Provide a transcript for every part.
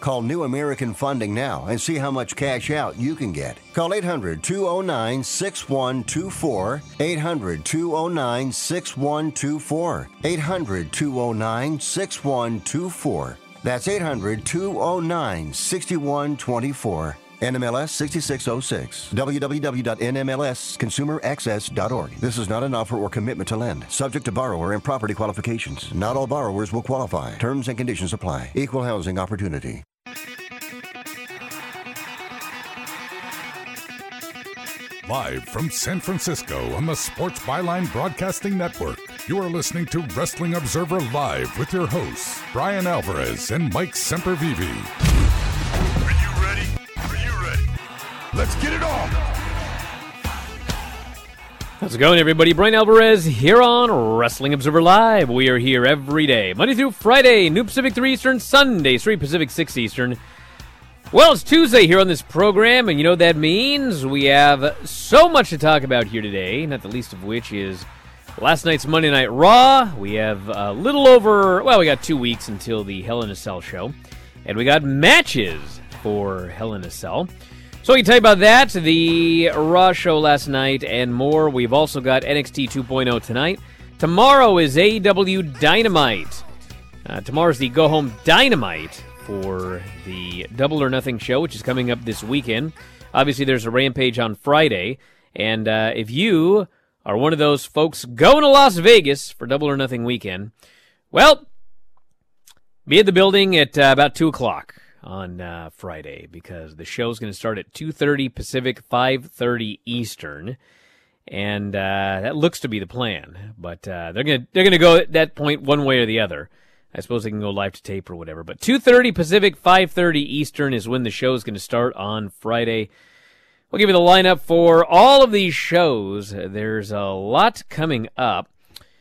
Call New American Funding now and see how much cash out you can get. Call 800 209 6124. 800 209 6124. 800 209 6124. That's 800 209 6124. NMLS 6606. www.nmlsconsumeraccess.org. This is not an offer or commitment to lend. Subject to borrower and property qualifications. Not all borrowers will qualify. Terms and conditions apply. Equal housing opportunity. Live from San Francisco on the Sports Byline Broadcasting Network, you are listening to Wrestling Observer Live with your hosts, Bryan Alvarez and Mike Sempervive. Let's get it on! How's it going, everybody? Bryan Alvarez here on Wrestling Observer Live. We are here every day, Monday through Friday, New Pacific 3 Eastern, Sunday, 3 Pacific 6 Eastern. Well, it's Tuesday here on this program, and you know what that means? We have so much to talk about here today, not the least of which is last night's Monday Night Raw. We have a little over, well, we got two weeks until the Hell in a Cell show, and we got matches for Hell in a Cell. So we can tell you about that, the Raw show last night, and more. We've also got NXT 2.0 tonight. Tomorrow is AEW Dynamite. Uh, tomorrow's the Go Home Dynamite for the Double or Nothing show, which is coming up this weekend. Obviously, there's a Rampage on Friday, and uh, if you are one of those folks going to Las Vegas for Double or Nothing weekend, well, be at the building at uh, about two o'clock on uh, Friday because the show's going to start at two thirty Pacific, five thirty Eastern, and uh, that looks to be the plan. But uh, they're gonna they're gonna go at that point one way or the other. I suppose they can go live to tape or whatever. But 2:30 Pacific, 5:30 Eastern is when the show is going to start on Friday. We'll give you the lineup for all of these shows. There's a lot coming up.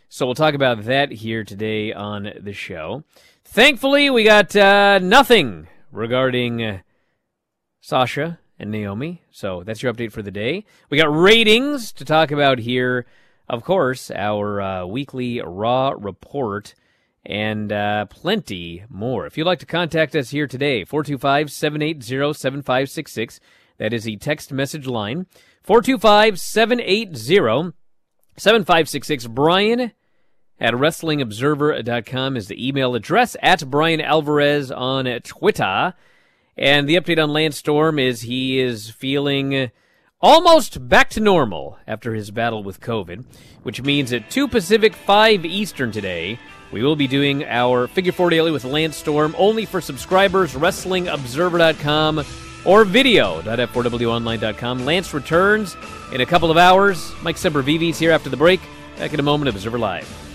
So we'll talk about that here today on the show. Thankfully, we got uh, nothing regarding uh, Sasha and Naomi. So that's your update for the day. We got ratings to talk about here. Of course, our uh, weekly Raw report and uh, plenty more. If you'd like to contact us here today, 425 780 7566. That is the text message line. 425 780 7566. Bryan at WrestlingObserver.com is the email address. At Bryan Alvarez on Twitter. And the update on Lance Storm is he is feeling almost back to normal after his battle with COVID, which means at 2 Pacific, 5 Eastern today, we will be doing our Figure 4 Daily with Lance Storm only for subscribers, WrestlingObserver.com or video.f4wonline.com. Lance returns in a couple of hours. Mike Sempervive's here after the break. Back in a moment, Observer Live.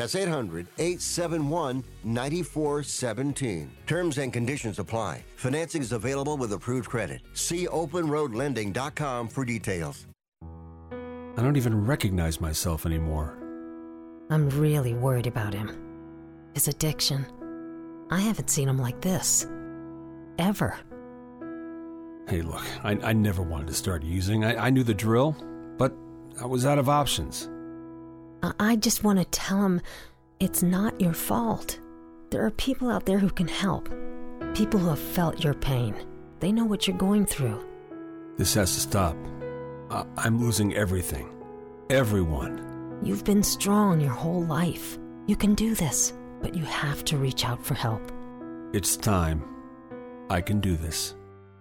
That's 800 871 9417. Terms and conditions apply. Financing is available with approved credit. See openroadlending.com for details. I don't even recognize myself anymore. I'm really worried about him. His addiction. I haven't seen him like this. Ever. Hey, look, I, I never wanted to start using. I, I knew the drill, but I was out of options. I, I just want to tell him it's not your fault. There are people out there who can help. People who have felt your pain. They know what you're going through. This has to stop. I, I'm losing everything. Everyone. You've been strong your whole life. You can do this, but you have to reach out for help. It's time. I can do this.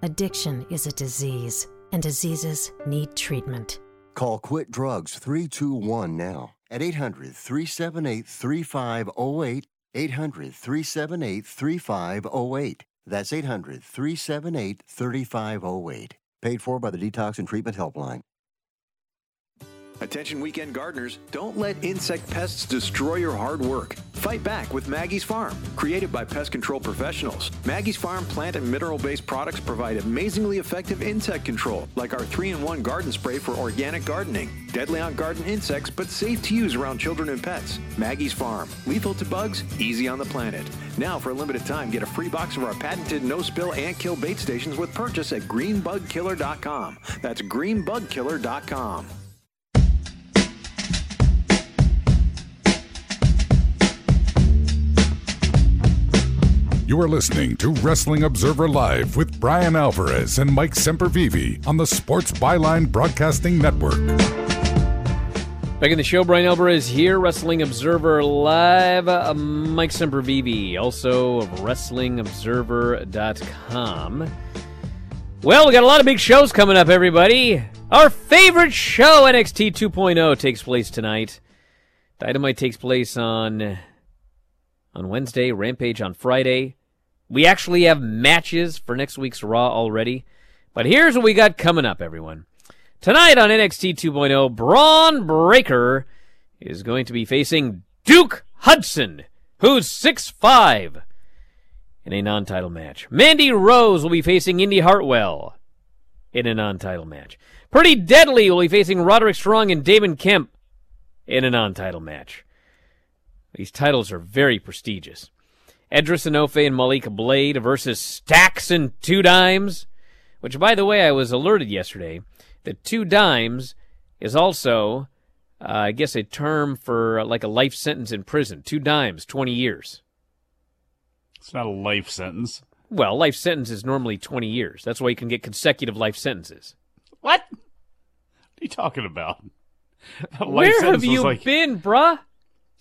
Addiction is a disease, and diseases need treatment. Call Quit Drugs 321 now at 800 378 3508. 800 378 3508. That's 800 378 3508. Paid for by the Detox and Treatment Helpline. Attention weekend gardeners, don't let insect pests destroy your hard work. Fight back with Maggie's Farm. Created by pest control professionals, Maggie's Farm plant and mineral based products provide amazingly effective insect control, like our 3 in 1 garden spray for organic gardening. Deadly on garden insects, but safe to use around children and pets. Maggie's Farm. Lethal to bugs, easy on the planet. Now, for a limited time, get a free box of our patented no spill ant kill bait stations with purchase at greenbugkiller.com. That's greenbugkiller.com. You are listening to Wrestling Observer Live with Bryan Alvarez and Mike Sempervive on the Sports Byline Broadcasting Network. Back in the show, Bryan Alvarez here, Wrestling Observer Live. Uh, Mike Sempervive, also of WrestlingObserver.com. Well, we got a lot of big shows coming up, everybody. Our favorite show, NXT 2.0, takes place tonight. Dynamite takes place on on Wednesday, Rampage on Friday. We actually have matches for next week's Raw already. But here's what we got coming up, everyone. Tonight on NXT 2.0, Bron Breakker is going to be facing Duke Hudson, who's 6'5", in a non-title match. Mandy Rose will be facing Indi Hartwell in a non-title match. Pretty Deadly will be facing Roderick Strong and Damon Kemp in a non-title match. These titles are very prestigious. Edris Enofe and Malik Blade versus Stacks and Two Dimes, which, by the way, I was alerted yesterday that Two Dimes is also, uh, I guess, a term for uh, like a life sentence in prison. Two dimes, 20 years. It's not a life sentence. Well, life sentence is normally 20 years. That's why you can get consecutive life sentences. What? What are you talking about? Where have you like- been, bruh?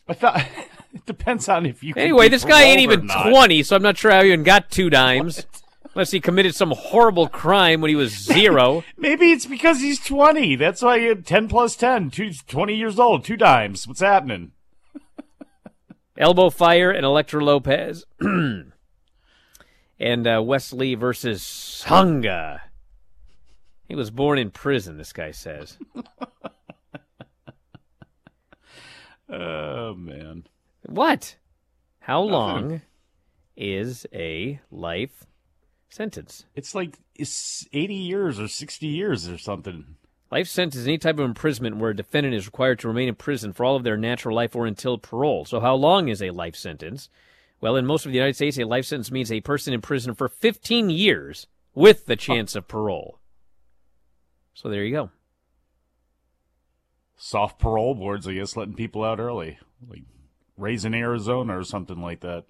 I thought it depends on if you. Anyway, this guy ain't even 20, so I'm not sure how he even got two dimes. Unless he committed some horrible crime when he was zero. Maybe it's because he's 20. That's why you 10 plus 10, two, 20 years old, two dimes. What's happening? Alba Fyre and Elektra Lopez. and uh, Wes Lee versus Sanga. He was born in prison, this guy says. Oh, man. What? How long is a life sentence? It's like it's 80 years or 60 years or something. Life sentence is any type of imprisonment where a defendant is required to remain in prison for all of their natural life or until parole. So, how long is a life sentence? Well, in most of the United States, a life sentence means a person in prison for 15 years with the chance of parole. So, there you go. Soft parole boards, I guess, letting people out early. Like raising Arizona or something like that.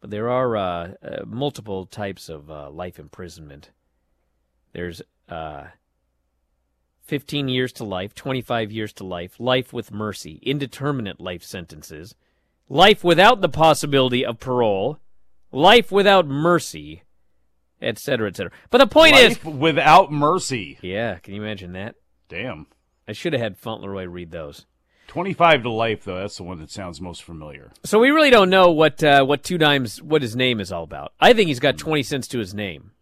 But there are uh, uh, multiple types of uh, life imprisonment. There's uh, 15 years to life, 25 years to life, life with mercy, indeterminate life sentences, life without the possibility of parole, life without mercy, etc., etc. But the point Life is, without mercy. yeah, can you imagine that? Damn. I should have had Fauntleroy read those. 25 to life, though. That's the one that sounds most familiar. So we really don't know what uh, what two dimes what his name is all about. I think he's got twenty cents to his name,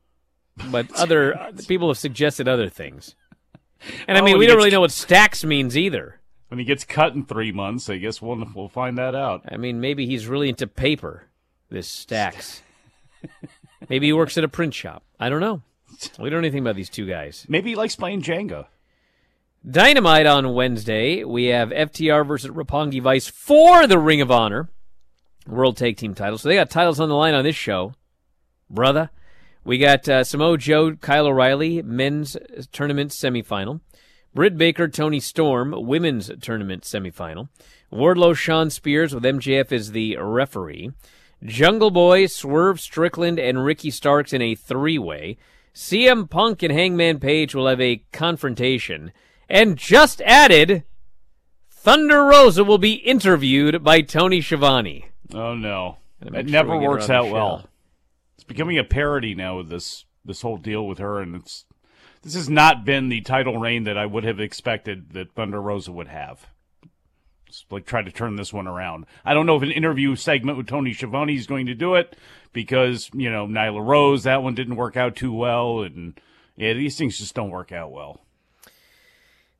but other people have suggested other things. And I Oh, mean, we don't really know what stacks means either. When he gets cut in three months, I guess we'll we'll find that out. I mean, maybe he's really into paper. This stacks. maybe he works at a print shop. I don't know. We don't know anything about these two guys. Maybe he likes playing Jenga. Dynamite on Wednesday. We have FTR versus Roppongi Vice for the Ring of Honor World Tag Team title. So they got titles on the line on this show, brother. We got uh, Samoa Joe, Kyle O'Reilly, men's tournament semifinal. Britt Baker, Toni Storm, women's tournament semifinal. Wardlow, Shawn Spears with MJF as the referee. Jungle Boy, Swerve Strickland, and Ricky Starks in a three way. CM Punk and Hangman Page will have a confrontation. And just added, Thunder Rosa will be interviewed by Tony Schiavone. Oh no, Gotta that make sure never we works out well. It's becoming a parody now with this this whole deal with her, and it's this has not been the title reign that I would have expected that Thunder Rosa would have. Just like try to turn this one around. I don't know if an interview segment with Tony Schiavone is going to do it because you know Nyla Rose that one didn't work out too well, and yeah, these things just don't work out well.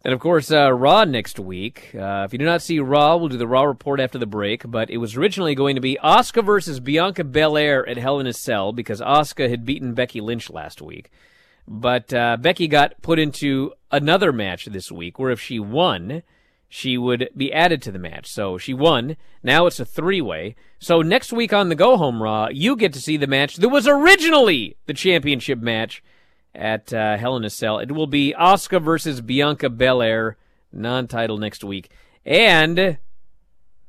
And of course, uh, Raw next week. Uh, if you do not see Raw, we'll do the Raw report after the break. But it was originally going to be Asuka versus Bianca Belair at Hell in a Cell because Asuka had beaten Becky Lynch last week. But uh, Becky got put into another match this week where if she won, she would be added to the match. So she won. Now it's a three way. So next week on the Go Home Raw, you get to see the match that was originally the championship match at uh, Hell in a Cell. It will be Asuka versus Bianca Belair, non-title next week, and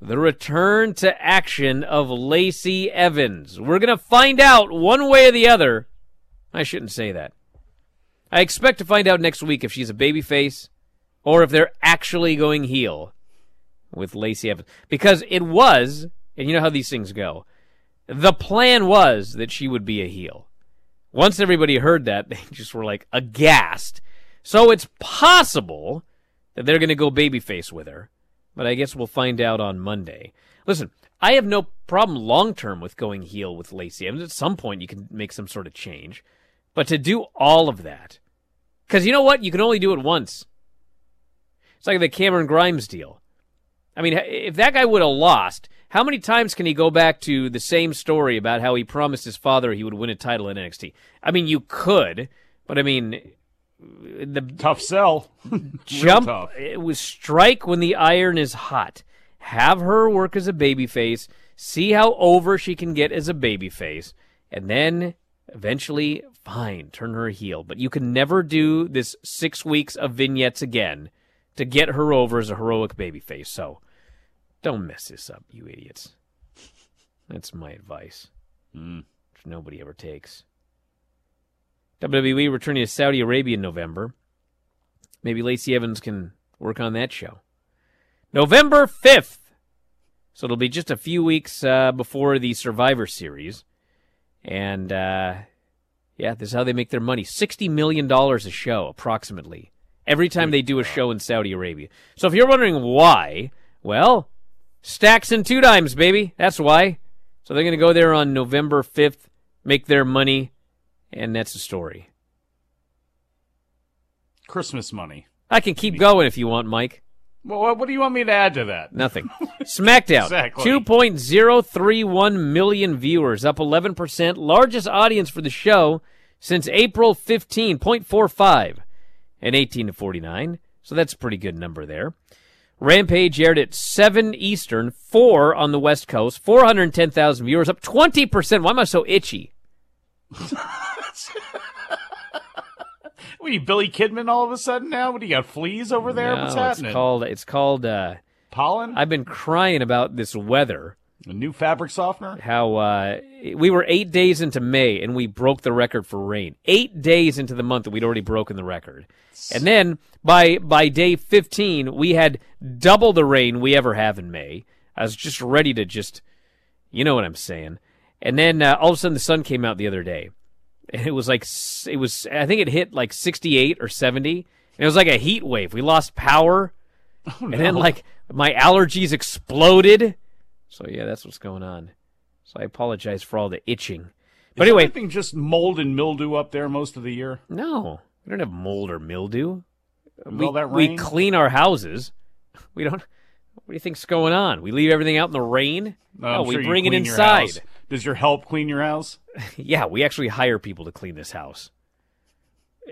the return to action of Lacey Evans. We're gonna find out one way or the other. I shouldn't say that. I expect to find out next week if she's a babyface or if they're actually going heel with Lacey Evans, because it was, and you know how these things go. The plan was that she would be a heel. Once everybody heard that, they just were like aghast. So it's possible that they're going to go babyface with her, but I guess we'll find out on Monday. Listen, I have no problem long term with going heel with Lacey. I mean, at some point, you can make some sort of change, but to do all of that, because you know what, you can only do it once. It's like the Cameron Grimes deal. I mean, if that guy would have lost, how many times can he go back to the same story about how he promised his father he would win a title in NXT? I mean, you could, but I mean, the Tough sell. jump tough. it was strike when the iron is hot. Have her work as a babyface, see how over she can get as a babyface, and then eventually, fine, turn her heel. But you can never do this six weeks of vignettes again to get her over as a heroic babyface. So don't mess this up, you idiots. That's my advice, which nobody ever takes. WWE returning to Saudi Arabia in November. Maybe Lacey Evans can work on that show. November 5th. So it'll be just a few weeks uh, before the Survivor Series. And uh, yeah, this is how they make their money $60 million a show, approximately, every time they do a show in Saudi Arabia. So if you're wondering why, well, stacks and two dimes, baby. That's why. So they're going to go there on November 5th, make their money, and that's the story. Christmas money. I can keep going if you want, Mike. Well, what, do you want me to add to that? Nothing. SmackDown. Exactly. 2.031 million viewers, up 11%. Largest audience for the show since April 15.45 and 18 to 49. So that's a pretty good number there. Rampage aired at 7 Eastern, 4 on the West Coast, 410,000 viewers, up 20%. Why am I so itchy? What are you, Billy Kidman all of a sudden now? What do you got, fleas over there? No, What's it's happening? called, it's called, uh, Pollen? I've been crying about this weather. A new fabric softener? how uh, we were eight days into May and we broke the record for rain. Eight days into the month, and we'd already broken the record. And then by by day fifteen, we had double the rain we ever have in May. I was just ready to just, you know what I'm saying. And then uh, all of a sudden, the sun came out the other day, and it was like it was. I think it hit like 68 or 70. And it was like a heat wave. We lost power. And then, like My allergies exploded. So yeah, that's what's going on. So I apologize for all the itching. But Is anyway, everything just mold and mildew up there most of the year. no, we don't have mold or mildew. We, we clean our houses. We don't. What do you think's going on? We leave everything out in the rain. No, no, we sure bring it inside. Does your help clean your house? Yeah, we actually hire people to clean this house.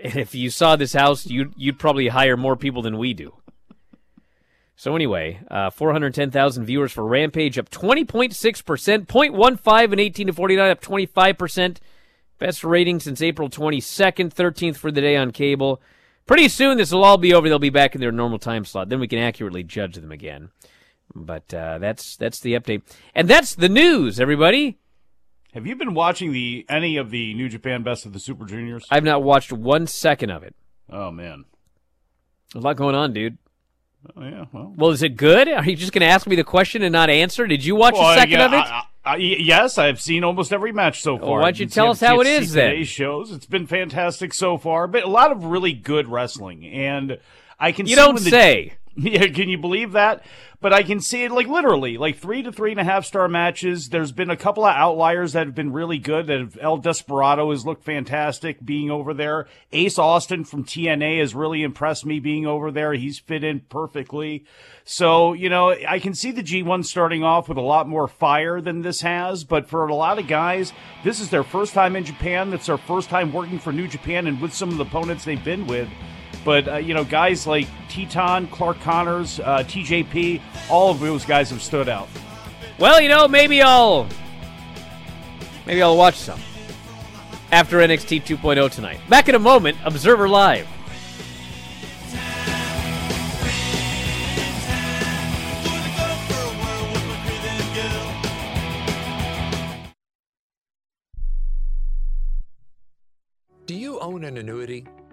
And if you saw this house, you'd you'd probably hire more people than we do. So anyway, uh, 410,000 viewers for Rampage, up 20.6%, 0.15 and 18 to 49, up 25%. Best rating since April 22nd, 13th for the day on cable. Pretty soon this will all be over. They'll be back in their normal time slot. Then we can accurately judge them again. But uh, that's that's the update, and that's the news. Everybody, Have you been watching the any of the New Japan Best of the Super Juniors? I've not watched one second of it. oh man. A lot going on, dude. Oh yeah. Well. Well, is it good? Are you just going to ask me the question and not answer? Did you watch Well, a second yeah, of it? I- I- I- yes, I've seen almost every match so far. Well, why don't you tell us how it is then? Today's shows. It's been fantastic so far, but a lot of really good wrestling, and I can. you don't the- say. Yeah, can you believe that? But I can see it like literally, like three to three and a half star matches. There's been a couple of outliers that have been really good. That have, El Desperado has looked fantastic being over there. Ace Austin from TNA has really impressed me being over there. He's fit in perfectly. So, you know, I can see the G1 starting off with a lot more fire than this has, but for a lot of guys, this is their first time in Japan. That's their first time working for New Japan and with some of the opponents they've been with. But uh, you know, guys like Titán, Clark Connors, uh, TJP, all of those guys have stood out. Well, you know, maybe I'll maybe I'll watch some after NXT 2.0 tonight. Back in a moment, Observer Live. Do you own an annuity,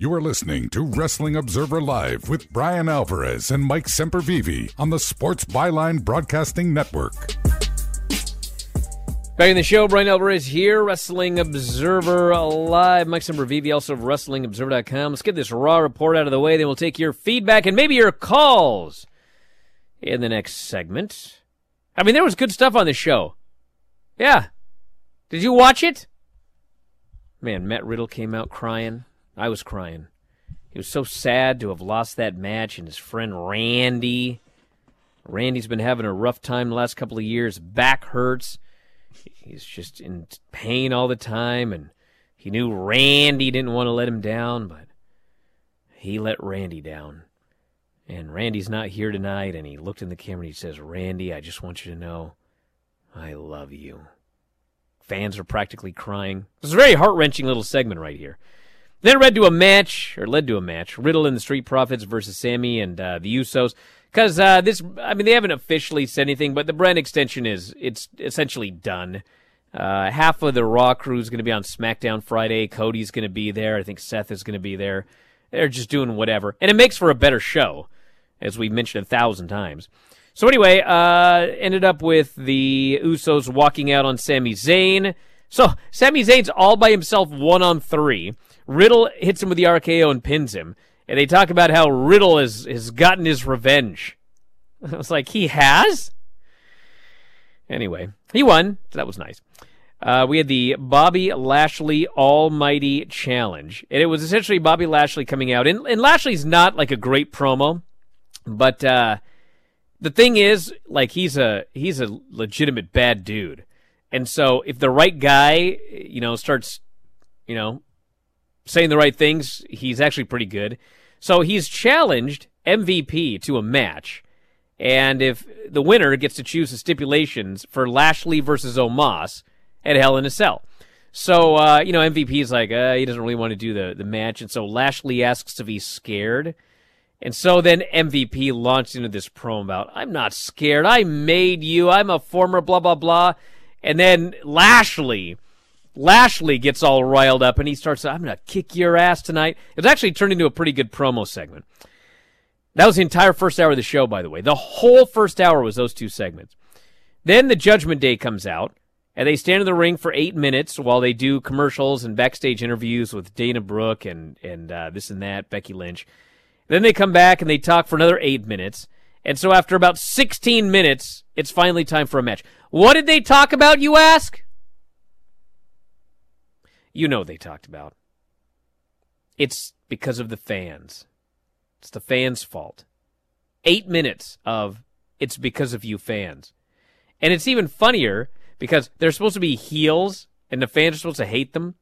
You are listening to Wrestling Observer Live with Bryan Alvarez and Mike Sempervive on the Sports Byline Broadcasting Network. Back in the show, Bryan Alvarez here, Wrestling Observer Live. Mike Sempervive, also of WrestlingObserver.com. Let's get this Raw report out of the way, then we'll take your feedback and maybe your calls in the next segment. I mean, there was good stuff on this show. Yeah. Did you watch it? Man, Matt Riddle came out crying. I was crying. He was so sad to have lost that match, and his friend Randy. Randy's been having a rough time the last couple of years. Back hurts. He's just in pain all the time, and he knew Randy didn't want to let him down, but he let Randy down. And Randy's not here tonight, and he looked in the camera and he says, Randy, I just want you to know I love you. Fans are practically crying. It's a very heart wrenching little segment right here. Then it led to a match, or led to a match, Riddle and the Street Profits versus Sammy and uh, the Usos. Because uh, this, I mean, they haven't officially said anything, but the brand extension is it's essentially done. Uh, half of the Raw crew is going to be on SmackDown Friday. Cody's going to be there. I think Seth is going to be there. They're just doing whatever, and it makes for a better show, as we've mentioned a thousand times. So anyway, uh, ended up with the Usos walking out on Sami Zayn. So Sami Zayn's all by himself, one on three. Riddle hits him with the RKO and pins him. And they talk about how Riddle has, has gotten his revenge. I was like, he has? Anyway, he won. So that was nice. Uh, we had the Bobby Lashley Almighty Challenge. And it was essentially Bobby Lashley coming out. And, and Lashley's not like a great promo, but uh, the thing is, like, he's a he's a legitimate bad dude. And so if the right guy, you know, starts, you know, saying the right things, he's actually pretty good. So he's challenged MVP to a match. And if the winner gets to choose the stipulations for Lashley versus Omos at Hell in a Cell. So, uh, you know, MVP is like, uh, he doesn't really want to do the, the match. And so Lashley asks if he's scared. And so then MVP launched into this promo about, I'm not scared. I made you. I'm a former blah, blah, blah. And then Lashley, Lashley gets all riled up and he starts, I'm going to kick your ass tonight. It actually turned into a pretty good promo segment. That was the entire first hour of the show, by the way. The whole first hour was those two segments. Then the Judgment Day comes out, and they stand in the ring for eight minutes while they do commercials and backstage interviews with Dana Brooke and and uh, this and that, Becky Lynch. Then they come back and they talk for another eight minutes. And so after about 16 minutes, it's finally time for a match. What did they talk about, you ask? You know they talked about. It's because of the fans. It's the fans' fault. Eight minutes of it's because of you fans. And it's even funnier because they're supposed to be heels and the fans are supposed to hate them.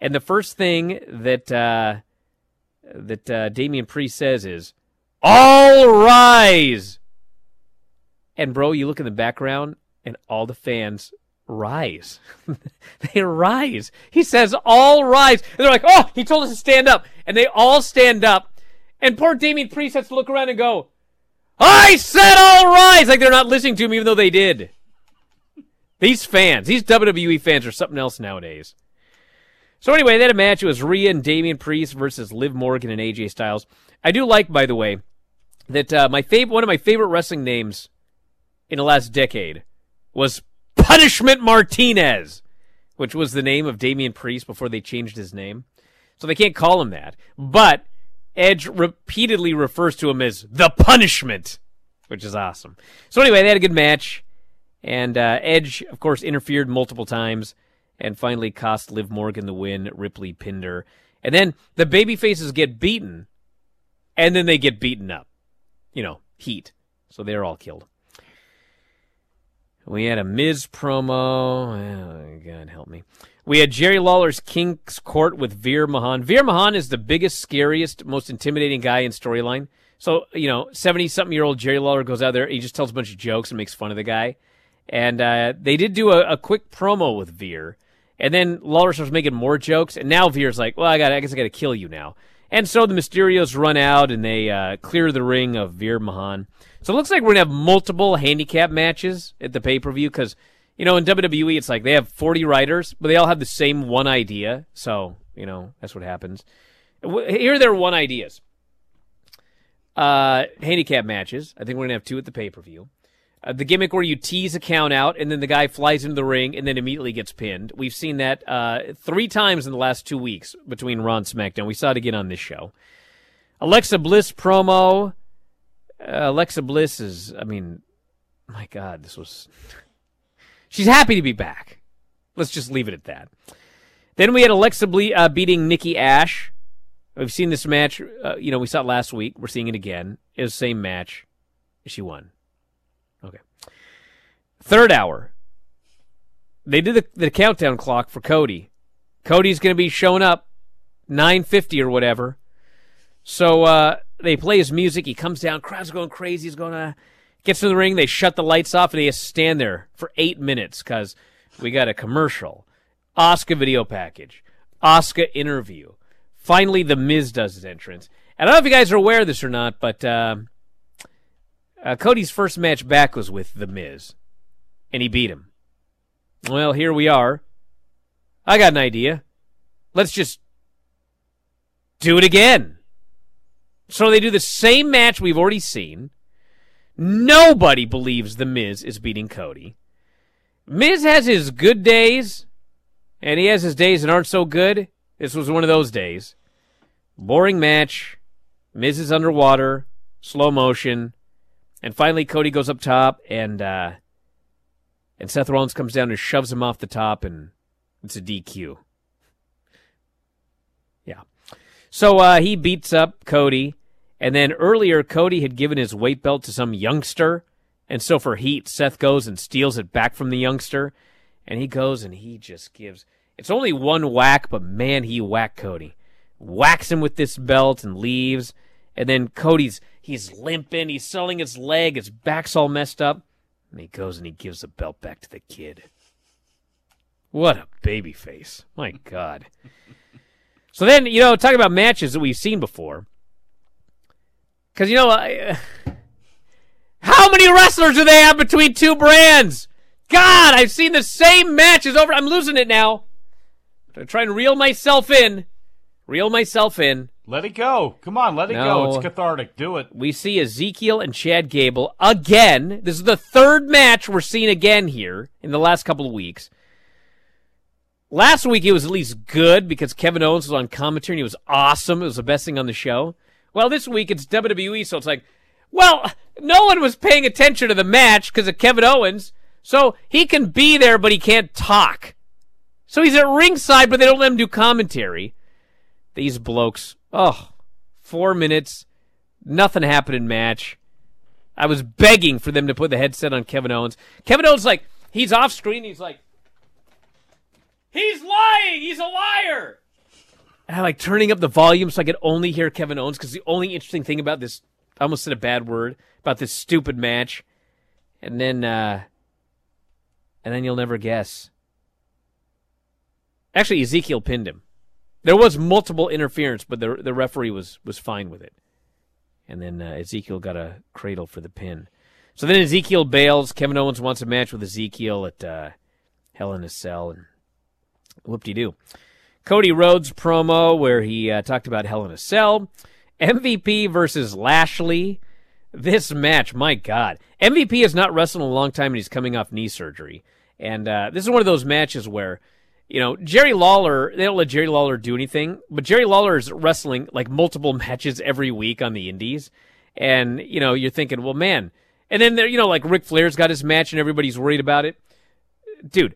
And the first thing that uh, that uh, Damian Priest says is, "All rise!" And bro, you look in the background, and all the fans rise. they rise. He says, "All rise!" And they're like, "Oh, he told us to stand up!" And they all stand up. And poor Damian Priest has to look around and go, "I said all rise!" Like they're not listening to him, even though they did. These fans, these WWE fans, are something else nowadays. So anyway, they had a match. It was Rhea and Damian Priest versus Liv Morgan and AJ Styles. I do like, by the way, that uh, my favorite, one of my favorite wrestling names in the last decade was Punishment Martinez, which was the name of Damian Priest before they changed his name. So they can't call him that. But Edge repeatedly refers to him as the Punishment, which is awesome. So anyway, they had a good match. And uh, Edge, of course, interfered multiple times and finally cost Liv Morgan the win. Ripley pinned her. And then the baby faces get beaten. and then they get beaten up. You know, heat. So they're all killed. We had a Miz promo. Oh, God help me. We had Jerry Lawler's King's Court with Veer Mahaan. Veer Mahaan is the biggest, scariest, most intimidating guy in storyline. So, you know, 70 something year old Jerry Lawler goes out there, he just tells a bunch of jokes and makes fun of the guy. And uh, they did do a, a, quick promo with Veer. And then Lawler starts making more jokes. And now Veer's like, well, I, got I guess I got to kill you now. And so the Mysterios run out and they uh, clear the ring of Veer Mahaan. So it looks like we're going to have multiple handicap matches at the pay per view because, you know, in WWE, it's like they have 40 writers, but they all have the same one idea. So, you know, that's what happens. Here are their one ideas uh, handicap matches. I think we're going to have two at the pay per view. Uh, the gimmick where you tease a count out and then the guy flies into the ring and then immediately gets pinned. We've seen that uh, three times in the last two weeks between Raw and SmackDown. We saw it again on this show. Alexa Bliss promo. Alexa Bliss is, I mean, my God, this was. She's happy to be back. Let's just leave it at that. Then we had Alexa Ble- uh, beating Nikki Ash. We've seen this match. Uh, you know, we saw it last week. We're seeing it again. It was the same match. She won. Okay. Third hour. They did the, the countdown clock for Cody. Cody's going to be showing up 950 or whatever. So uh, they play his music. He comes down. Crowd's going crazy. He's going to gets to the ring. They shut the lights off and he has to stand there for eight minutes because we got a commercial, Asuka video package, Asuka interview. Finally, The Miz does his entrance. And I don't know if you guys are aware of this or not, but uh, uh, Cody's first match back was with The Miz, and he beat him. Well, here we are. I got an idea. Let's just do it again. So they do the same match we've already seen. Nobody believes The Miz is beating Cody. Miz has his good days, and he has his days that aren't so good. This was one of those days. Boring match. Miz is underwater, slow motion, and finally Cody goes up top, and uh, and Seth Rollins comes down and shoves him off the top, and it's a DQ. Yeah. So uh, he beats up Cody, and then earlier Cody had given his weight belt to some youngster, and so for heat, Seth goes and steals it back from the youngster, and he goes and he just gives. It's only one whack, but man, he whacked Cody. Whacks him with this belt and leaves. And then Cody's he's limping, he's selling his leg, his back's all messed up. And he goes and he gives the belt back to the kid. What a baby face. My God. So then, you know, talking about matches that we've seen before. Because, you know, I, how many wrestlers do they have between two brands? God, I've seen the same matches over. I'm losing it now. I'm trying to reel myself in. Reel myself in. Let it go. Come on, let it No. go. It's cathartic. Do it. We see Ezekiel and Chad Gable again. This is the third match we're seeing again here in the last couple of weeks. Last week it was at least good because Kevin Owens was on commentary and he was awesome. It was the best thing on the show. Well, this week it's WWE, so it's like, well, no one was paying attention to the match because of Kevin Owens, so he can be there, but he can't talk. So he's at ringside, but they don't let him do commentary. These blokes, oh, four minutes, nothing happened in match. I was begging for them to put the headset on Kevin Owens. Kevin Owens, like, he's off screen. He's like, he's lying. He's a liar. And I like turning up the volume so I could only hear Kevin Owens because the only interesting thing about this, I almost said a bad word about this stupid match, and then, uh, and then you'll never guess. Actually, Ezekiel pinned him. There was multiple interference, but the the referee was was fine with it. And then uh, Ezekiel got a cradle for the pin. So then Ezekiel bails. Kevin Owens wants a match with Ezekiel at uh, Hell in a Cell, and whoop de doo. Cody Rhodes promo where he uh, talked about Hell in a Cell. MVP versus Lashley. This match, my God. MVP has not wrestled in a long time and he's coming off knee surgery. And uh, this is one of those matches where, you know, Jerry Lawler, they don't let Jerry Lawler do anything, but Jerry Lawler is wrestling like multiple matches every week on the indies. And, you know, you're thinking, well, man. And then, there, you know, like Ric Flair's got his match and everybody's worried about it. Dude,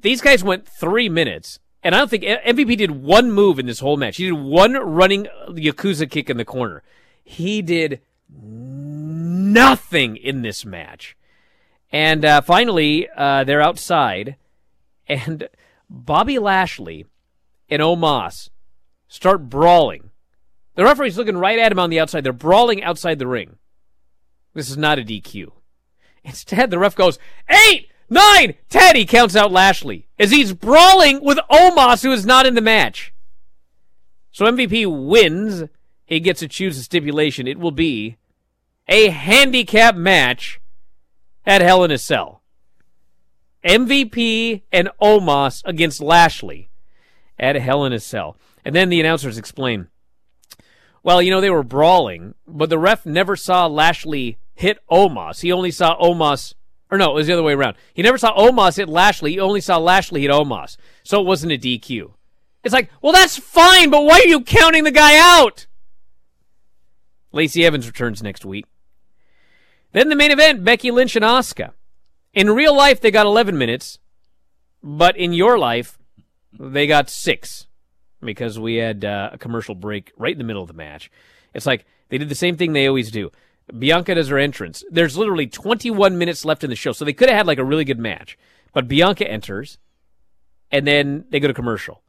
these guys went three minutes and I don't think MVP did one move in this whole match. He did one running Yakuza kick in the corner. He did nothing in this match. And uh, finally, uh, they're outside, and Bobby Lashley and Omos start brawling. The referee's looking right at him on the outside. They're brawling outside the ring. This is not a DQ. Instead, the ref goes, eight, nine. He counts out Lashley as he's brawling with Omos, who is not in the match. So MVP wins. He gets to choose a stipulation. It will be a handicap match at Hell in a Cell. MVP and Omos against Lashley at Hell in a Cell. And then the announcers explain. Well, you know, they were brawling, but the ref never saw Lashley hit Omos. He only saw Omos, or no, it was the other way around. He never saw Omos hit Lashley. He only saw Lashley hit Omos. So it wasn't a DQ. It's like, well, that's fine, but why are you counting the guy out? Lacey Evans returns next week. Then the main event, Becky Lynch and Asuka. In real life, they got 11 minutes, but in your life, they got six because we had uh, a commercial break right in the middle of the match. It's like they did the same thing they always do. Bianca does her entrance. There's literally 21 minutes left in the show, so they could have had like a really good match. But Bianca enters, and then they go to commercial,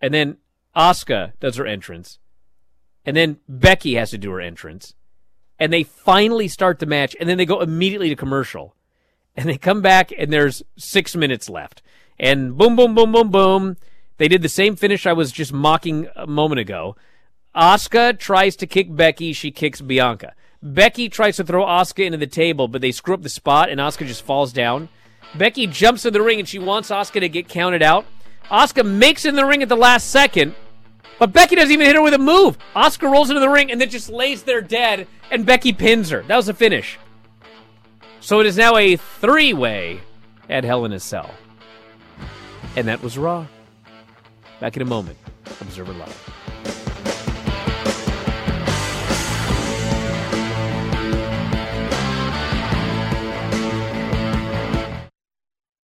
and then Asuka does her entrance, and then Becky has to do her entrance, and they finally start the match, and then they go immediately to commercial, and they come back, and there's six minutes left, and boom, boom, boom, boom, boom. They did the same finish I was just mocking a moment ago. Asuka tries to kick Becky, she kicks Bianca. Becky tries to throw Asuka into the table, but they screw up the spot, and Asuka just falls down. Becky jumps in the ring, and she wants Asuka to get counted out. Asuka makes it in the ring at the last second, but Becky doesn't even hit her with a move. Asuka rolls into the ring and then just lays there dead, and Becky pins her. That was the finish. So it is now a three way at Hell in a Cell. And that was Raw. Back in a moment. Observer Live.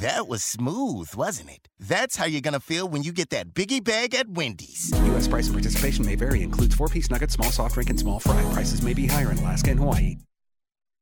That was smooth, wasn't it? That's how you're gonna feel when you get that biggie bag at Wendy's. U.S. price and participation may vary. Includes four-piece nuggets, small soft drink, and small fry. Prices may be higher in Alaska and Hawaii.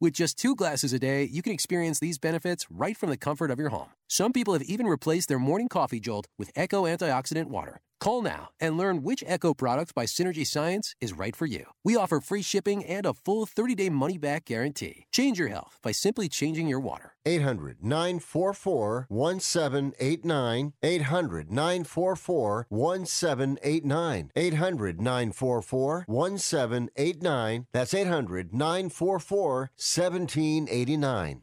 With just two glasses a day, you can experience these benefits right from the comfort of your home. Some people have even replaced their morning coffee jolt with Echo Antioxidant Water. Call now and learn which Echo product by Synergy Science is right for you. We offer free shipping and a full 30 day money back guarantee. Change your health by simply changing your water. 800 944 1789. 800 944 1789. 800 944 1789. That's 800 944 1789.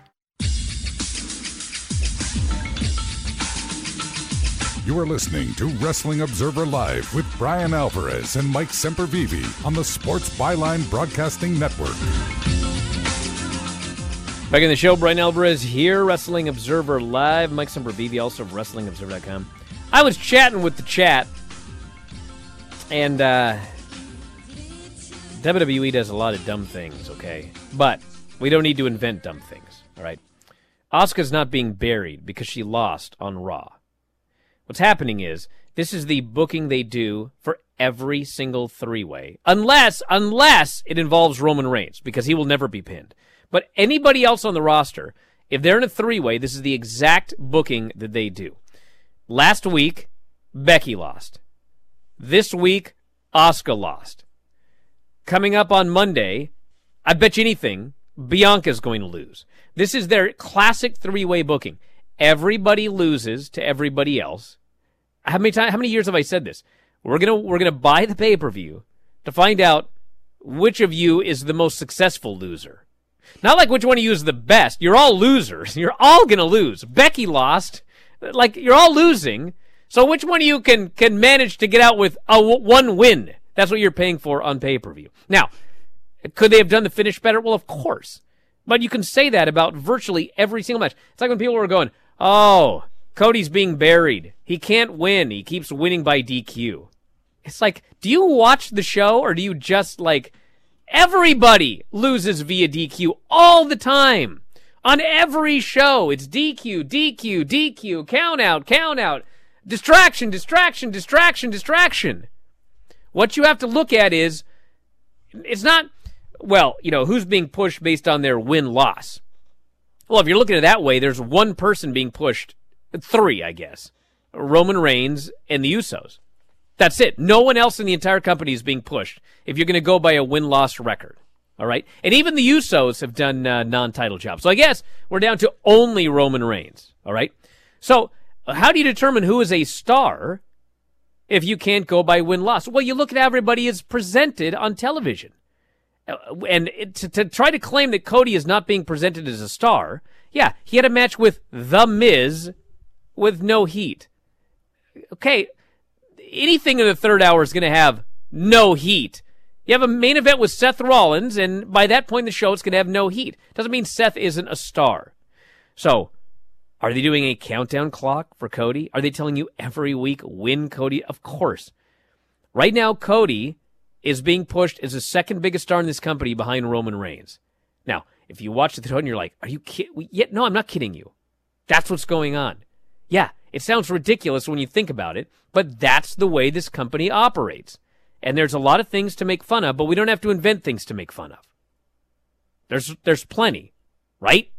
You are listening to Wrestling Observer Live with Bryan Alvarez and Mike Sempervive on the Sports Byline Broadcasting Network. Back in the show, Bryan Alvarez here, Wrestling Observer Live. Mike Sempervive, also of WrestlingObserver.com. I was chatting with the chat, and uh, WWE does a lot of dumb things, okay? But we don't need to invent dumb things, all right? Asuka's not being buried because she lost on Raw. What's happening is this is the booking they do for every single three way, unless unless it involves Roman Reigns because he will never be pinned. But anybody else on the roster, if they're in a three way, this is the exact booking that they do. Last week, Becky lost. This week, Asuka lost. Coming up on Monday, I bet you anything, Bianca's going to lose. This is their classic three way booking. Everybody loses to everybody else. How many times, how many years have I said this? We're gonna we're gonna buy the pay per view to find out which of you is the most successful loser. Not like which one of you is the best. You're all losers. You're all gonna lose. Becky lost. Like you're all losing. So which one of you can can manage to get out with a one win? That's what you're paying for on pay per view. Now, could they have done the finish better? Well, of course. But you can say that about virtually every single match. It's like when people were going, "Oh, Cody's being buried. He can't win. He keeps winning by DQ." It's like, do you watch the show or do you just like everybody loses via DQ all the time? On every show, it's DQ, DQ, DQ, count out, count out, distraction, distraction, distraction, distraction. What you have to look at is it's not well, you know, who's being pushed based on their win loss. Well, if you're looking at it that way, there's one person being pushed, three, I guess. Roman Reigns and the Usos. That's it. No one else in the entire company is being pushed if you're going to go by a win loss record. All right. And even the Usos have done uh, non title jobs. So I guess we're down to only Roman Reigns. All right. So how do you determine who is a star if you can't go by win loss? Well, you look at everybody is presented on television. Uh, And to, to try to claim that Cody is not being presented as a star, yeah, he had a match with The Miz with no heat. Okay, anything in the third hour is going to have no heat. You have a main event with Seth Rollins, and by that point in the show, it's going to have no heat. Doesn't mean Seth isn't a star. So, are they doing a countdown clock for Cody? Are they telling you every week win Cody? Of course. Right now, Cody is being pushed as the second biggest star in this company behind Roman Reigns. Now, if you watch the show and you're like, "Are you kidding?" Yeah, no, I'm not kidding you. That's what's going on. Yeah, it sounds ridiculous when you think about it, but that's the way this company operates. And there's a lot of things to make fun of, but we don't have to invent things to make fun of. There's there's plenty, right?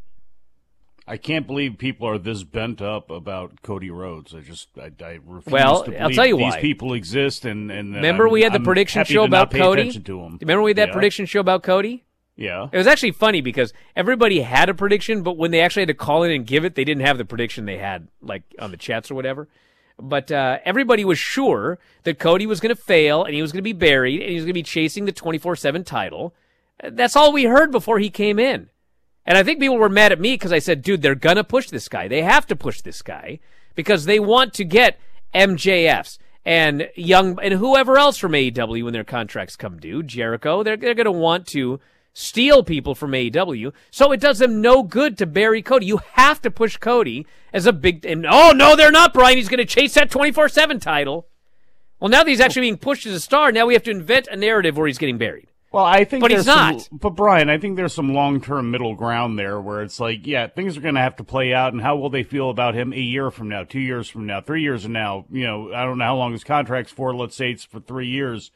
I can't believe people are this bent up about Cody Rhodes. I just I, I refuse Well, to I'll believe tell you these why. people exist and and Remember I'm- we had the I'm prediction show about Cody? attention to 'em. Remember we had that Yeah. prediction show about Cody? Yeah. It was actually funny because everybody had a prediction, but when they actually had to call in and give it, they didn't have the prediction they had, like on the chats or whatever. But uh, everybody was sure that Cody was going to fail and he was going to be buried and he was going to be chasing the 24 7 title. That's all we heard before he came in. And I think people were mad at me because I said, dude, they're going to push this guy. They have to push this guy because they want to get MJFs and young and whoever else from AEW when their contracts come due, Jericho. They're, they're going to want to steal people from AEW. So it does them no good to bury Cody. You have to push Cody as a big. And oh no, they're not, Bryan. He's going to chase that twenty four seven title. Well, now that he's actually being pushed as a star, now we have to invent a narrative where he's getting buried. Well, I think But he's there's some- not. but Bryan, I think there's some long-term middle ground there where it's like, yeah, things are going to have to play out, and how will they feel about him a year from now, two years from now, three years from now? You know, I don't know how long his contract's for. Let's say it's for three years.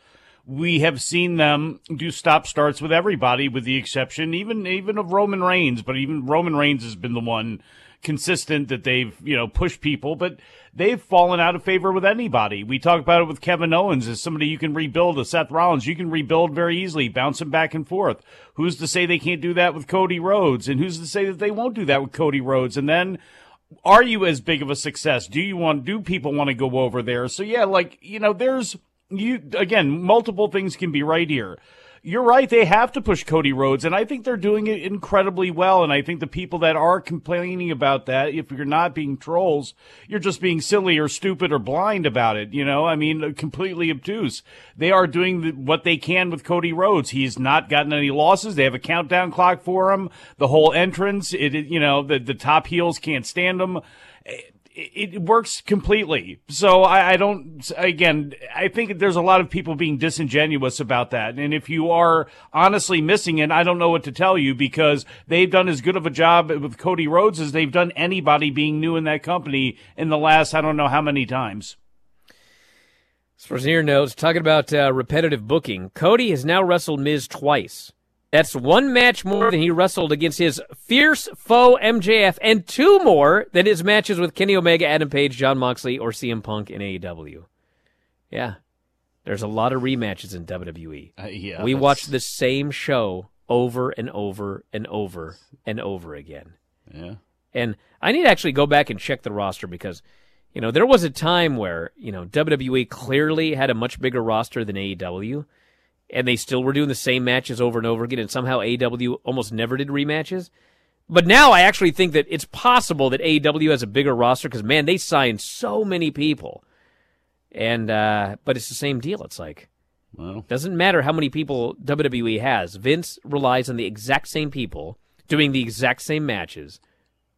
we have seen them do stop starts with everybody, with the exception even even of Roman Reigns. But even Roman Reigns has been the one consistent that they've you know pushed people, but they've fallen out of favor with anybody. We talk about it with Kevin Owens as somebody you can rebuild. With Seth Rollins, you can rebuild very easily, bounce bouncing back and forth. Who's to say they can't do that with Cody Rhodes? And who's to say that they won't do that with Cody Rhodes? And then are you as big of a success? Do you want, do people want to go over there? So yeah, like, you know, there's, you, again, multiple things can be right here. You're right. They have to push Cody Rhodes, and I think they're doing it incredibly well. And I think the people that are complaining about that, if you're not being trolls, you're just being silly or stupid or blind about it. You know, I mean, completely obtuse. They are doing the, what they can with Cody Rhodes. He's not gotten any losses. They have a countdown clock for him. The whole entrance, it, you know, the the top heels can't stand him it works completely. So I, I, don't, again, I think there's a lot of people being disingenuous about that. And if you are honestly missing it, I don't know what to tell you because they've done as good of a job with Cody Rhodes as they've done anybody being new in that company in the last, I don't know how many times. As far as here notes, talking about uh, repetitive booking, Cody has now wrestled Miz twice. That's one match more than he wrestled against his fierce foe MJF, and two more than his matches with Kenny Omega, Adam Page, Jon Moxley, or CM Punk in AEW. Yeah, there's a lot of rematches in WWE. Uh, yeah, we that's... watch the same show over and over and over and over again. Yeah, and I need to actually go back and check the roster because you know there was a time where you know WWE clearly had a much bigger roster than AEW and they still were doing the same matches over and over again, and somehow AEW almost never did rematches. But now I actually think that it's possible that AEW has a bigger roster because man, they signed so many people, and uh, but it's the same deal. It's like, well, doesn't matter how many people WWE has. Vince relies on the exact same people doing the exact same matches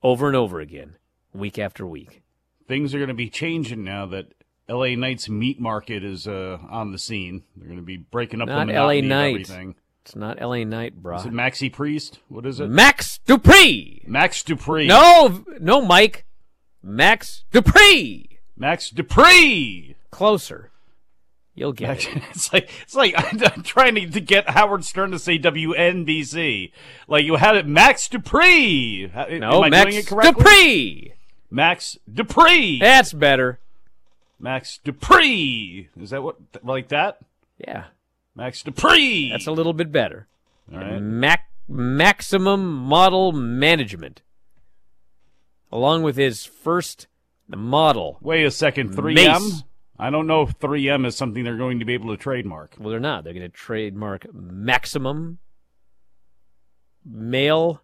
over and over again, week after week. Things are going to be changing now that LA Knight's meat market is uh, on the scene. They're going to be breaking up not the LA Knight. Everything. It's not LA Knight, bro. Is it Maxi Priest? What is it? Max Dupree. Max Dupree. No, no, Mike. Max Dupree. Max Dupree. Closer. You'll get Max, it. It's like it's like I'm trying to, to get Howard Stern to say WNBC. Like you had it, Max Dupree. No, Am I Max doing it correctly? Dupree. Max Dupree. That's better. Max Dupree. Is that what like that? Yeah. Max Dupree. That's a little bit better. All right. Mac- maximum model management. Along with his first model. Wait a second, 3M? Mace. I don't know if 3M is something they're going to be able to trademark. Well, they're not. They're going to trademark maximum male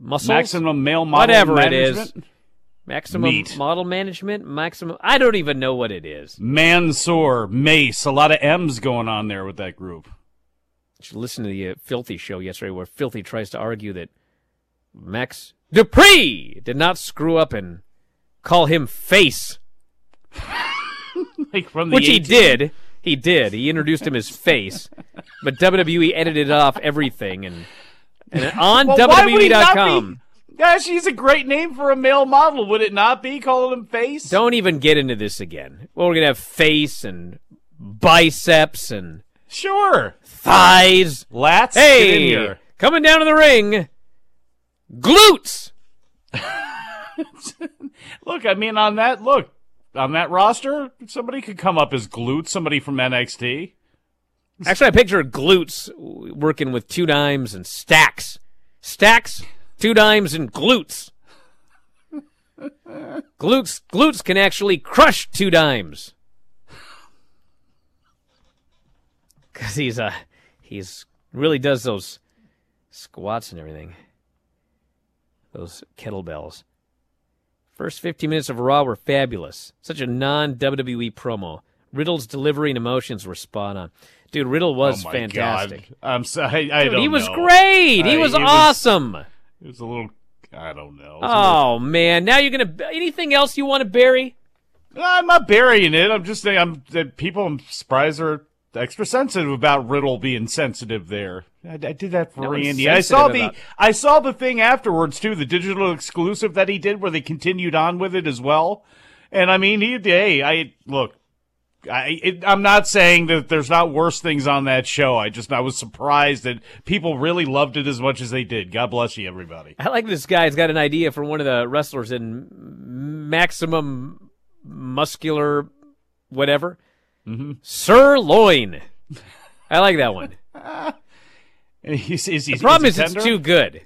muscles. Maximum male model Whatever management? it is. Maximum Meat. model management. Maximum. I don't even know what it is. Mansoor, Mace, a lot of M's going on there with that group. Should listen to the uh, Filthy show yesterday, where Filthy tries to argue that Max Dupree did not screw up and call him face, like from the which he did. He did. He introduced him as face, but WWE edited off everything and and on Well, why would he not WWE.com. Gosh, he's a great name for a male model, would it not be? Calling him face? Don't even get into this again. Well, we're gonna have face and biceps and Sure. thighs, Lats, Hey, get in here. coming down to the ring, glutes. Look, I mean, on that, look, on that roster, somebody could come up as glute, somebody from NXT. Actually, I picture glutes working with two dimes and stacks, stacks, two dimes and glutes. glutes, glutes can actually crush two dimes. Cause he's uh he's really does those squats and everything. Those kettlebells. First 15 minutes of Raw were fabulous. Such a non WWE promo. Riddle's delivery and emotions were spot on. Dude, Riddle was oh my fantastic. God. I'm sorry. I, Dude, he was know. great. He I- was awesome. It was a little, I don't know. A little- Oh man, now you're gonna anything else you want to bury? I'm not burying it. I'm just saying I'm that people I'm surprised are extra sensitive about Riddle being sensitive there. I, I did that for No Randy. I saw the about- I saw the thing afterwards too, the digital exclusive that he did where they continued on with it as well. And I mean, he hey, I look, I, it, I'm not saying that there's not worse things on that show. I just I was surprised that people really loved it as much as they did. God bless you, everybody. I like this guy. He's got an idea for one of the wrestlers in maximum muscular whatever. Mm-hmm. Sirloin. I like that one. Is, is, the is- problem is is, he it's too good.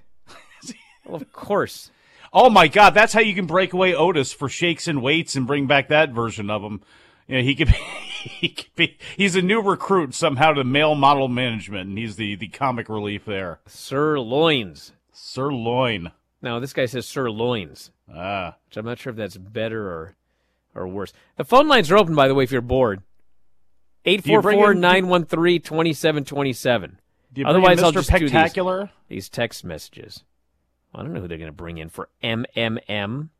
well, of course. Oh my God, that's how you can break away Otis for shakes and weights and bring back that version of him. You know, he could be, he could be, he's a new recruit somehow to male model management, and he's the, the comic relief there. Sirloins. Sirloin. Now, this guy says sirloins. Ah. Which I'm not sure if that's better or or worse. The phone lines are open, by the way, if you're bored. you bring 844 in- 913 2727. Do you bring in Otherwise, I'll just do these, these text messages. I don't know who they're going to bring in for MMM.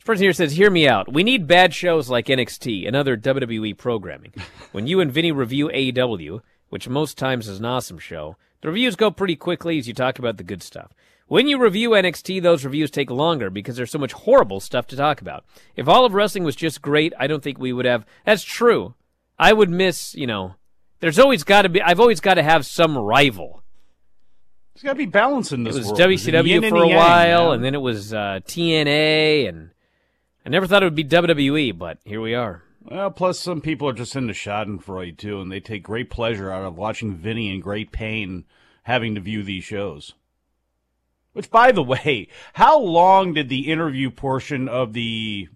This person here says, Hear me out. We need bad shows like NXT and other WWE programming. when you and Vinny review AEW, which most times is an awesome show, the reviews go pretty quickly as you talk about the good stuff. When you review NXT, those reviews take longer because there's so much horrible stuff to talk about. If all of wrestling was just great, I don't think we would have. That's true. I would miss, you know, there's always got to be, I've always got to have some rival. There's got to be balance in this It was world. There's a yin WCW and for a while, and then it was uh, TNA, and I never thought it would be WWE, but here we are. Well, plus some people are just into Schadenfreude too, and they take great pleasure out of watching Vinny in great pain having to view these shows. Which, by the way, how long did the interview portion of the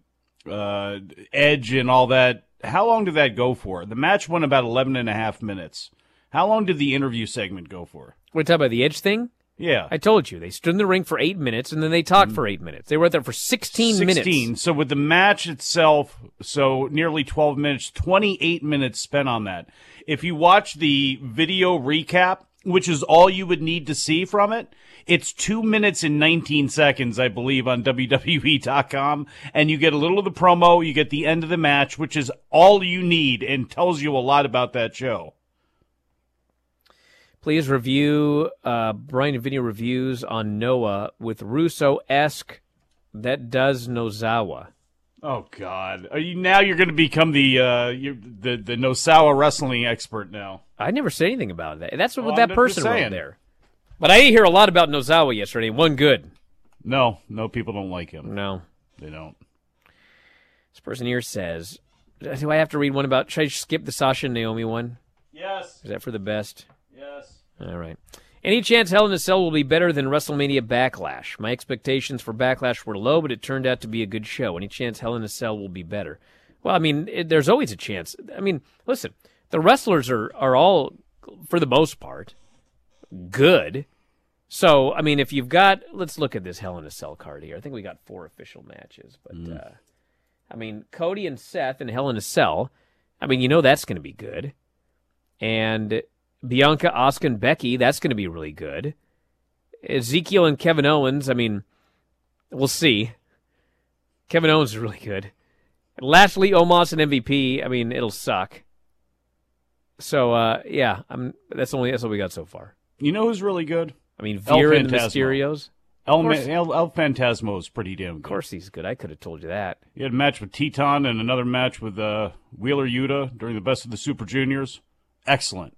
uh, Edge and all that? How long did that go for? The match went about 11 and a half minutes. How long did the interview segment go for? We're talking about the Edge thing. Yeah. I told you they stood in the ring for eight minutes, and then they talked mm. for eight minutes. They were there for sixteen, 16. minutes. So with the match itself, so nearly 12 minutes, 28 minutes spent on that. If you watch the video recap, which is all you would need to see from it, it's two minutes and 19 seconds, I believe, on WWE.com. And you get a little of the promo, you get the end of the match, which is all you need and tells you a lot about that show. Please review uh, Brian and Vinny reviews on Noah with Russo esque that does Nosawa. Oh God! Are you now? You're going to become the uh, the the Nosawa wrestling expert now. I never said anything about that. That's what Well, that I'm person wrote there. But I didn't hear a lot about Nosawa yesterday. One good. No, no, people don't like him. No, they don't. This person here says, "Do I have to read one about? Should I skip the Sasha and Naomi one? Yes. Is that for the best? Yes. All right. Any chance Hell in a Cell will be better than WrestleMania Backlash? My expectations for Backlash were low, but it turned out to be a good show. Any chance Hell in a Cell will be better? Well, I mean, it, there's always a chance. I mean, listen, the wrestlers are are all, for the most part, good. So, I mean, if you've got, let's look at this Hell in a Cell card here. I think we got four official matches, but uh, I mean, Cody and Seth and Hell in a Cell. I mean, you know that's going to be good, and Bianca, Asuka, and Becky. That's going to be really good. Ezekiel and Kevin Owens. I mean, we'll see. Kevin Owens is really good. Lashley, Omos, and MVP. I mean, it'll suck. So, uh, yeah, I'm. That's only that's what we got so far. You know who's really good? I mean, Veer and the. Mysterios. El. El, El Phantasmo is pretty damn good. Of course, he's good. I could have told you that. He had a match with Titán and another match with uh, Wheeler Yuta during the Best of the Super Juniors. Excellent.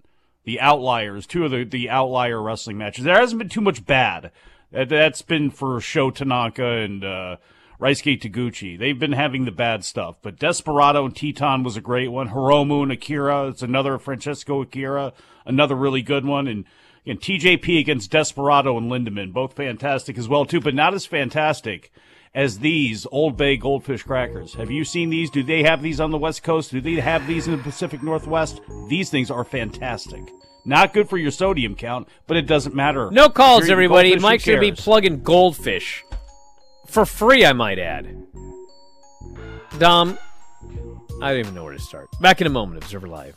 The Outliers, two of the, the outlier wrestling matches. There hasn't been too much bad. That, that's been for Sho Tanaka and uh, Ryusuke Taguchi. They've been having the bad stuff. But Desperado and Titán was a great one. Hiromu and Akira, it's another Francesco Akira, another really good one. And again, TJP against Desperado and Lindaman, both fantastic as well too, but not as fantastic as these Old Bay Goldfish crackers. Have you seen these? Do they have these on the West Coast? Do they have these in the Pacific Northwest? These things are fantastic. Not good for your sodium count, but it doesn't matter. No calls, everybody. Mike's going to be plugging goldfish for free, I might add. Dom, I don't even know where to start. Back in a moment, Observer Live.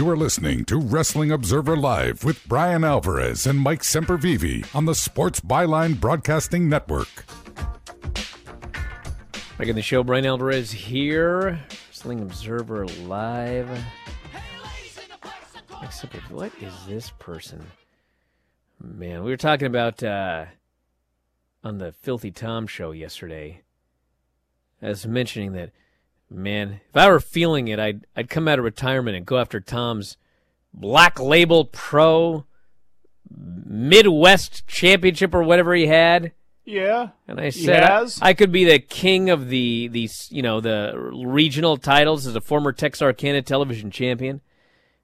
You are listening to Wrestling Observer Live with Bryan Alvarez and Mike Sempervive on the Sports Byline Broadcasting Network. Back in the show, Bryan Alvarez here, Wrestling Observer Live. What is this person? Man, we were talking about uh, on the Filthy Tom show yesterday. I was mentioning that Man, if I were feeling it, I'd I'd come out of retirement and go after Tom's Black Label Pro Midwest Championship or whatever he had. Yeah, and I said I, I, could be the king of the these you know the regional titles as a former Texarkana television champion.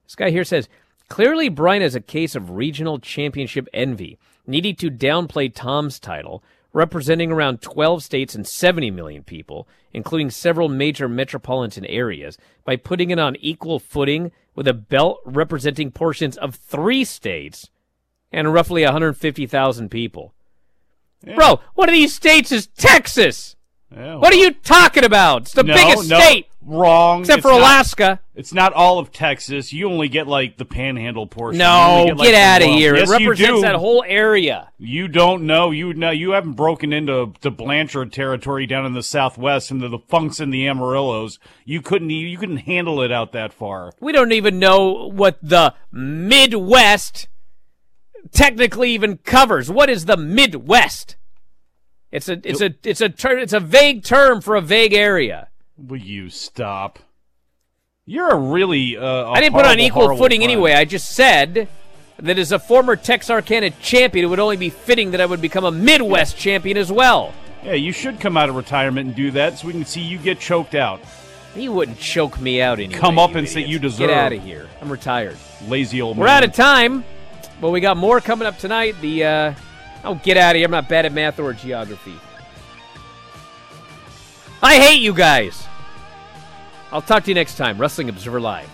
This guy here says clearly Bryan has a case of regional championship envy, needing to downplay Tom's title representing around 12 states and 70 million people, including several major metropolitan areas, by putting it on equal footing with a belt representing portions of three states and roughly 150,000 people. Yeah. Bro, one of these states is Texas. Yeah, well, what are you talking about? It's the no, biggest no, state. Wrong. Except it's for not, Alaska. It's not all of Texas. You only get like the panhandle portion. No, get, like, get out of here. Yes, it represents that whole area. You don't know. You know you haven't broken into the Blanchard territory down in the southwest into the Funks and the Amarillos. You couldn't you couldn't handle it out that far. We don't even know what the Midwest technically even covers. What is the Midwest? It's a it's a it's a ter- it's a vague term for a vague area. Will you stop? You're a really. Uh, a I didn't put on equal footing anyway. I just said that as a former Texarkana champion, it would only be fitting that I would become a Midwest champion as well. Yeah, you should come out of retirement and do that so we can see you get choked out. He wouldn't choke me out anyway. Come up and idiots. say you deserve. Get out of here. I'm retired. Lazy old man. We're out of time, but we got more coming up tonight. The uh, oh, get out of here. I'm not bad at math or geography. I hate you guys. I'll talk to you next time. Wrestling Observer Live.